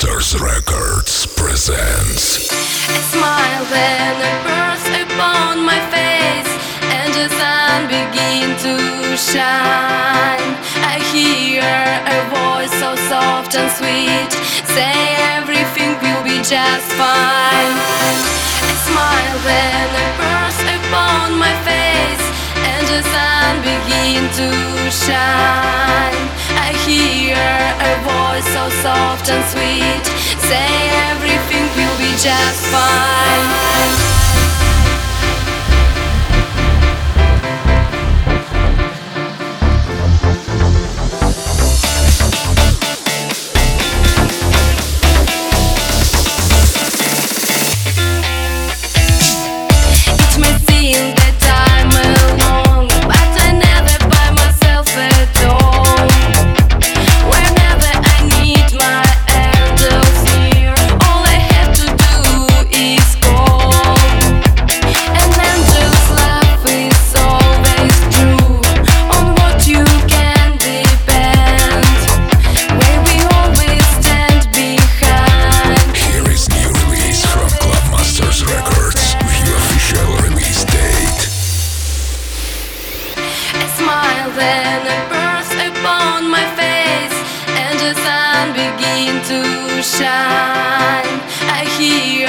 Masters Records presents A smile then a burst upon my face And the sun began to shine. I hear a voice so soft and sweet Say everything will be just fine. A smile then a burst upon my face And the sun began to shine. I hear so soft and sweet to shine I hear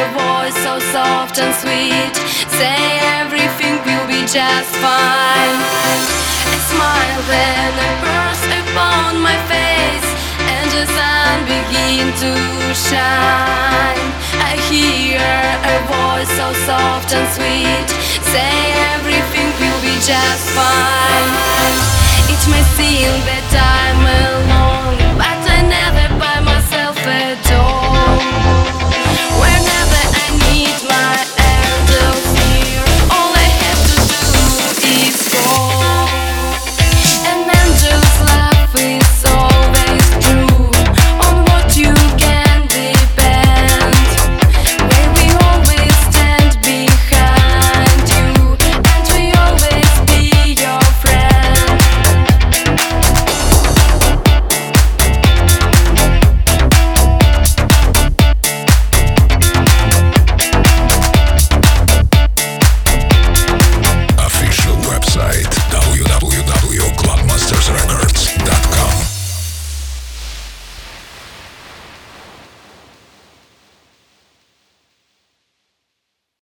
a voice so soft and sweet. Say everything will be just fine. A smile then a burst upon my face And the sun began to shine. I hear a voice so soft and sweet. Say everything will be just fine. It may seem